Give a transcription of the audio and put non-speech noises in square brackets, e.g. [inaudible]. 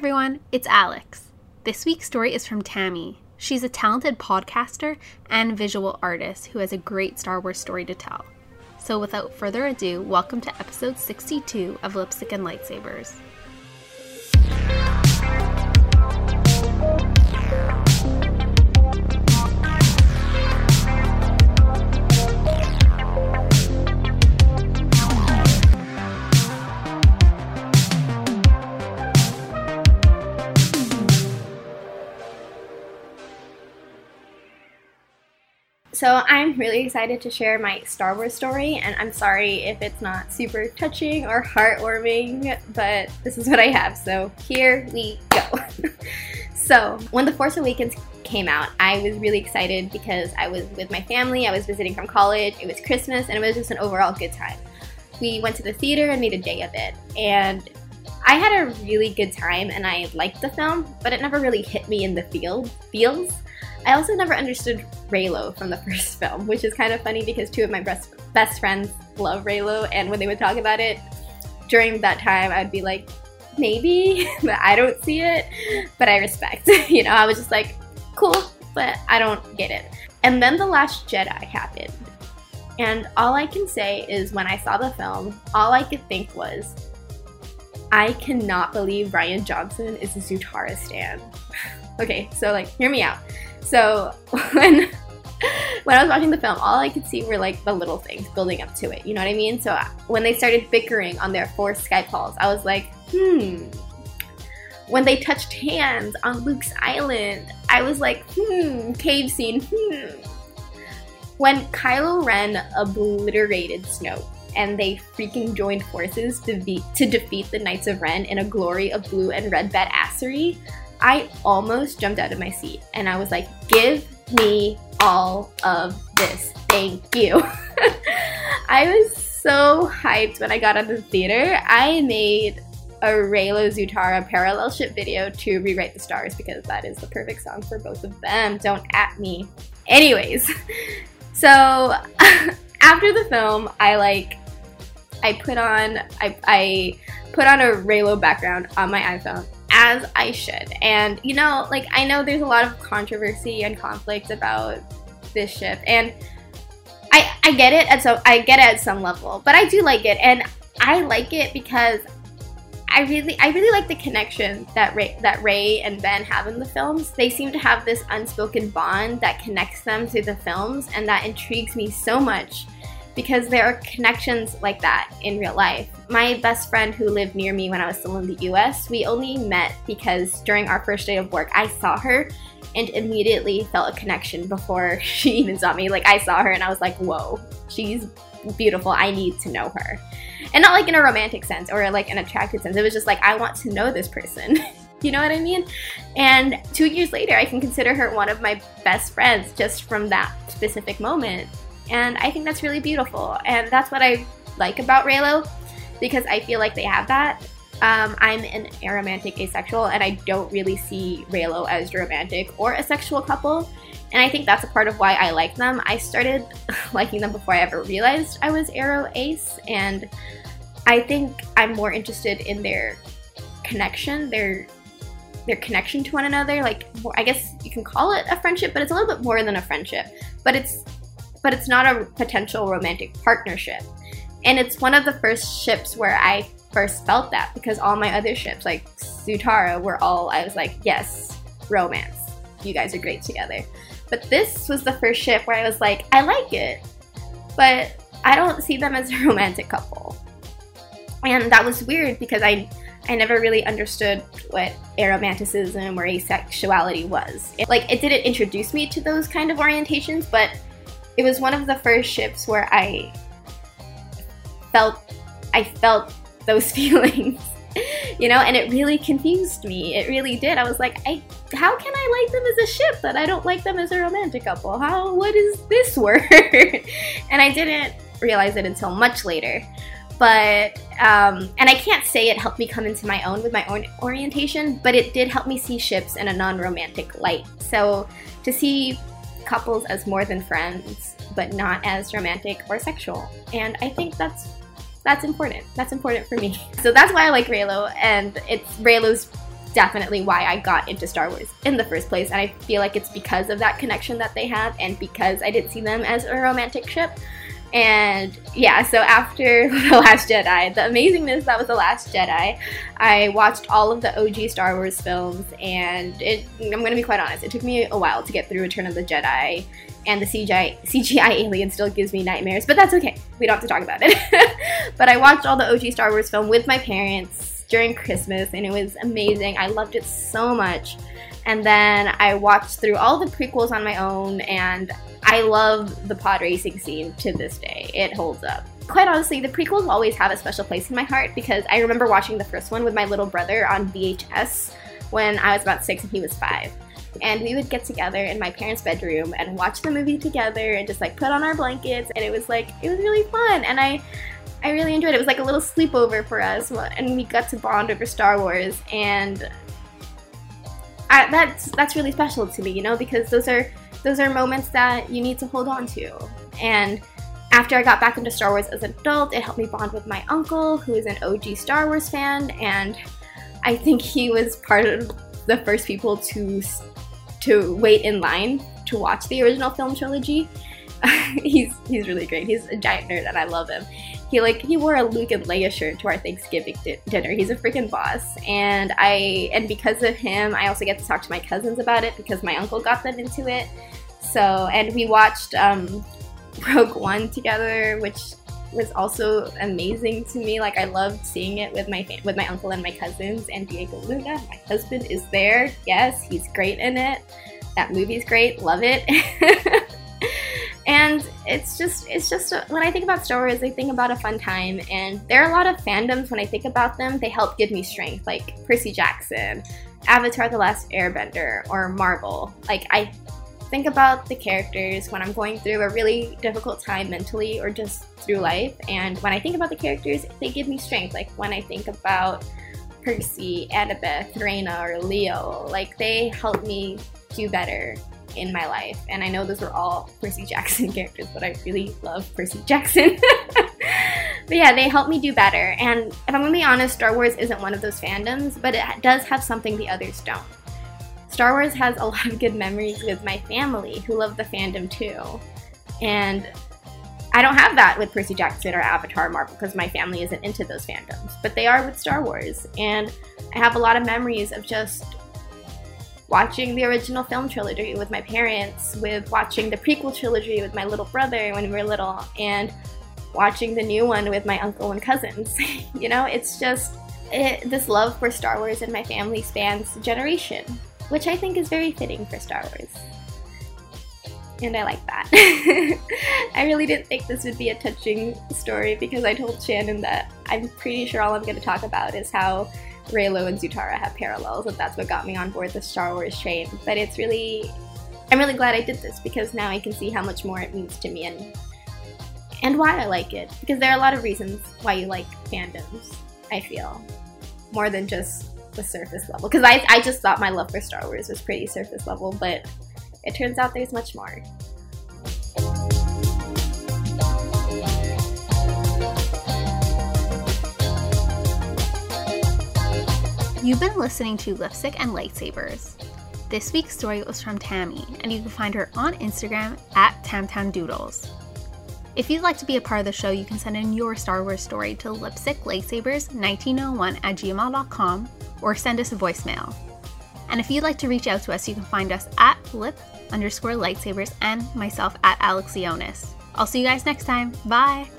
everyone, it's Alex. This week's story is from Tammy. She's a talented podcaster and visual artist who has a great Star Wars story to tell. So, without further ado, welcome to episode 62 of Lipstick and Lightsabers. So I'm really excited to share my Star Wars story, and I'm sorry if it's not super touching or heartwarming, but this is what I have, so here we go. [laughs] so, when The Force Awakens came out, I was really excited because I was with my family, I was visiting from college, it was Christmas, and it was just an overall good time. We went to the theater and made a day of it, and I had a really good time and I liked the film, but it never really hit me in the field feels. I also never understood Reylo from the [laughs] first film, which is kind of funny because two of my best best friends love Reylo, and when they would talk about it during that time, I'd be like, maybe, [laughs] but I don't see it, but I respect. [laughs] you know, I was just like, cool, but I don't get it. And then The Last Jedi happened. And all I can say is when I saw the film, all I could think was, I cannot believe Rian Johnson is a Zutara stan. okay, so like, hear me out. So [laughs] when when I was watching the film, all I could see were like the little things building up to it. You know what I mean? So when they started bickering on their Force Skype calls, I was like, hmm. When they touched hands on Luke's island, I was like, hmm, cave scene, hmm. When Kylo Ren obliterated Snoke and they freaking joined forces to, be- to defeat the Knights of Ren in a glory of blue and red badassery, I almost jumped out of my seat and I was like, give me all of this. Thank you. [laughs] I was so hyped when I got out of the theater. I made a Reylo Zutara parallel ship video to Rewrite the Stars because that is the perfect song for both of them. Don't at me. Anyways, [laughs] so [laughs] after the film, I like I put on I, I put on a Reylo background on my iPhone as I should. And you know, like I know there's a lot of controversy and conflict about this ship, and I I get it at so I get it at some level, but I do like it, and I like it because I really I really like the connection that Rey, that Rey and Ben have in the films. They seem to have this unspoken bond that connects them to the films, and that intrigues me so much because there are connections like that in real life. My best friend who lived near me when I was still in the US, we only met because during our first day of work, I saw her and immediately felt a connection before [laughs] she even saw me. Like, I saw her and I was like, whoa, she's beautiful. I need to know her. And not like in a romantic sense or like an attractive sense. It was just like, I want to know this person. [laughs] you know what I mean? And two years later, I can consider her one of my best friends just from that specific moment. And I think that's really beautiful. And that's what I like about Reylo because I feel like they have that. Um, I'm an aromantic asexual and I don't really see Reylo as romantic or a sexual couple. And I think that's a part of why I like them. I started [laughs] liking them before I ever realized I was aro ace. And I think I'm more interested in their connection, their their connection to one another. Like I guess you can call it a friendship, but it's a little bit more than a friendship. But it's but it's not a potential romantic partnership. And it's one of the first ships where I first felt that because all my other ships, like Zutara, were all, I was like, yes, romance. You guys are great together. But this was the first ship where I was like, I like it, but I don't see them as a [laughs] romantic couple. And that was weird because I I never really understood what aromanticism or asexuality was. It, like it didn't introduce me to those kind of orientations, but it was one of the first ships where I felt I felt those [laughs] feelings. you know, and it really confused me. It really did. I was like, I how can I like them as a ship that I don't like them as a romantic couple? How what is this [laughs] word? and I didn't realize it until much later. But um, and I can't say it helped me come into my own with my own orientation, but it did help me see ships in a non-romantic light. So to see couples as more than friends, but not as romantic or sexual. And I think that's that's important. That's important for me. So that's why I like Reylo, and it's Reylo's definitely why I got into Star Wars in the first place. And I feel like it's because of that connection that they have and because I didn't see them as a romantic ship. And yeah, so after [laughs] The Last Jedi, the amazingness that was The Last Jedi, I watched all of the OG Star Wars films, and it, I'm gonna be quite honest, it took me a while to get through Return of the Jedi, and the CGI, CGI alien still gives me nightmares, but that's okay. We don't have to talk about it. [laughs] but I watched all the OG Star Wars film with my parents during Christmas, and it was amazing. I loved it so much. And then I watched through all the prequels on my own, and I love the pod racing scene to this day. It holds up. Quite honestly, the prequels always have a special place in my heart because I remember watching the first one with my little brother on VHS when I was about six and he was five. And we would get together in my parents' bedroom and watch the movie together and just like put on our blankets and it was like it was really fun and I I really enjoyed it. It was like a little sleepover for us and we got to bond over Star Wars and I, that's that's really special to me, you know, because those are those are moments that you need to hold on to. And after I got back into Star Wars as an adult, it helped me bond with my uncle, who is an OG Star Wars fan, and I think he was part of the first people to to wait in line to watch the original film trilogy. [laughs] he's he's really great. He's a giant nerd, and I love him. He like he wore a Luke and Leia shirt to our Thanksgiving di- dinner. He's a freaking boss, and I and because of him, I also get to talk to my cousins about it because my uncle got them into it. So and we watched um, Rogue One together, which was also amazing to me. Like I loved seeing it with my with my uncle and my cousins and Diego Luna. My husband is there. Yes, he's great in it. That movie's great. Love it. [laughs] and it's just it's just a, when i think about star wars i think about a fun time. And there are a lot of fandoms when i think about them. They help give me strength like percy jackson avatar the last airbender or marvel. Like i think about the characters when i'm going through a really difficult time mentally or just through life. And when i think about the characters they give me strength. Like when i think about percy annabeth reyna or leo like they help me do better in my life. And I know those were all Percy Jackson [laughs] characters, but I really love Percy Jackson. [laughs] but yeah, they help me do better. And if I'm gonna be honest, Star Wars isn't one of those fandoms, but it does have something the others don't. Star Wars has a [laughs] lot of good memories with my family who love the fandom too. And I don't have that with Percy Jackson or Avatar Marvel because my family isn't into those fandoms, but they are with Star Wars. And I have a lot of memories of just watching the original film trilogy with my parents, with watching the prequel trilogy with my little brother when we were little, and watching the new one with my uncle and cousins. [laughs] you know, it's just it, this love for Star Wars in my family spans generation, which I think is very fitting for Star Wars. And I like that. [laughs] I really didn't think this would be a touching story because I told Shannon that I'm pretty sure all I'm going to talk about is how Reylo and Zutara have parallels, and that's what got me on board the Star Wars train. But it's really, I'm really glad I did this because now I can see how much more it means to me and and why I like it. Because there are a lot of reasons why you like fandoms. I feel more than just the surface level. Because I I just thought my love for Star Wars was pretty surface level, but it turns out there's much more. Been listening to Lipstick and Lightsabers. This week's story was from Tammy, and you can find her on Instagram at TamTamDoodles. If you'd like to be a part of the show, you can send in your Star Wars story to lipsticklightsabers1901 at gmail.com or send us a voicemail. And if you'd like to reach out to us, you can find us at lip underscore lightsabers and myself at Alexionis. I'll see you guys next time. Bye!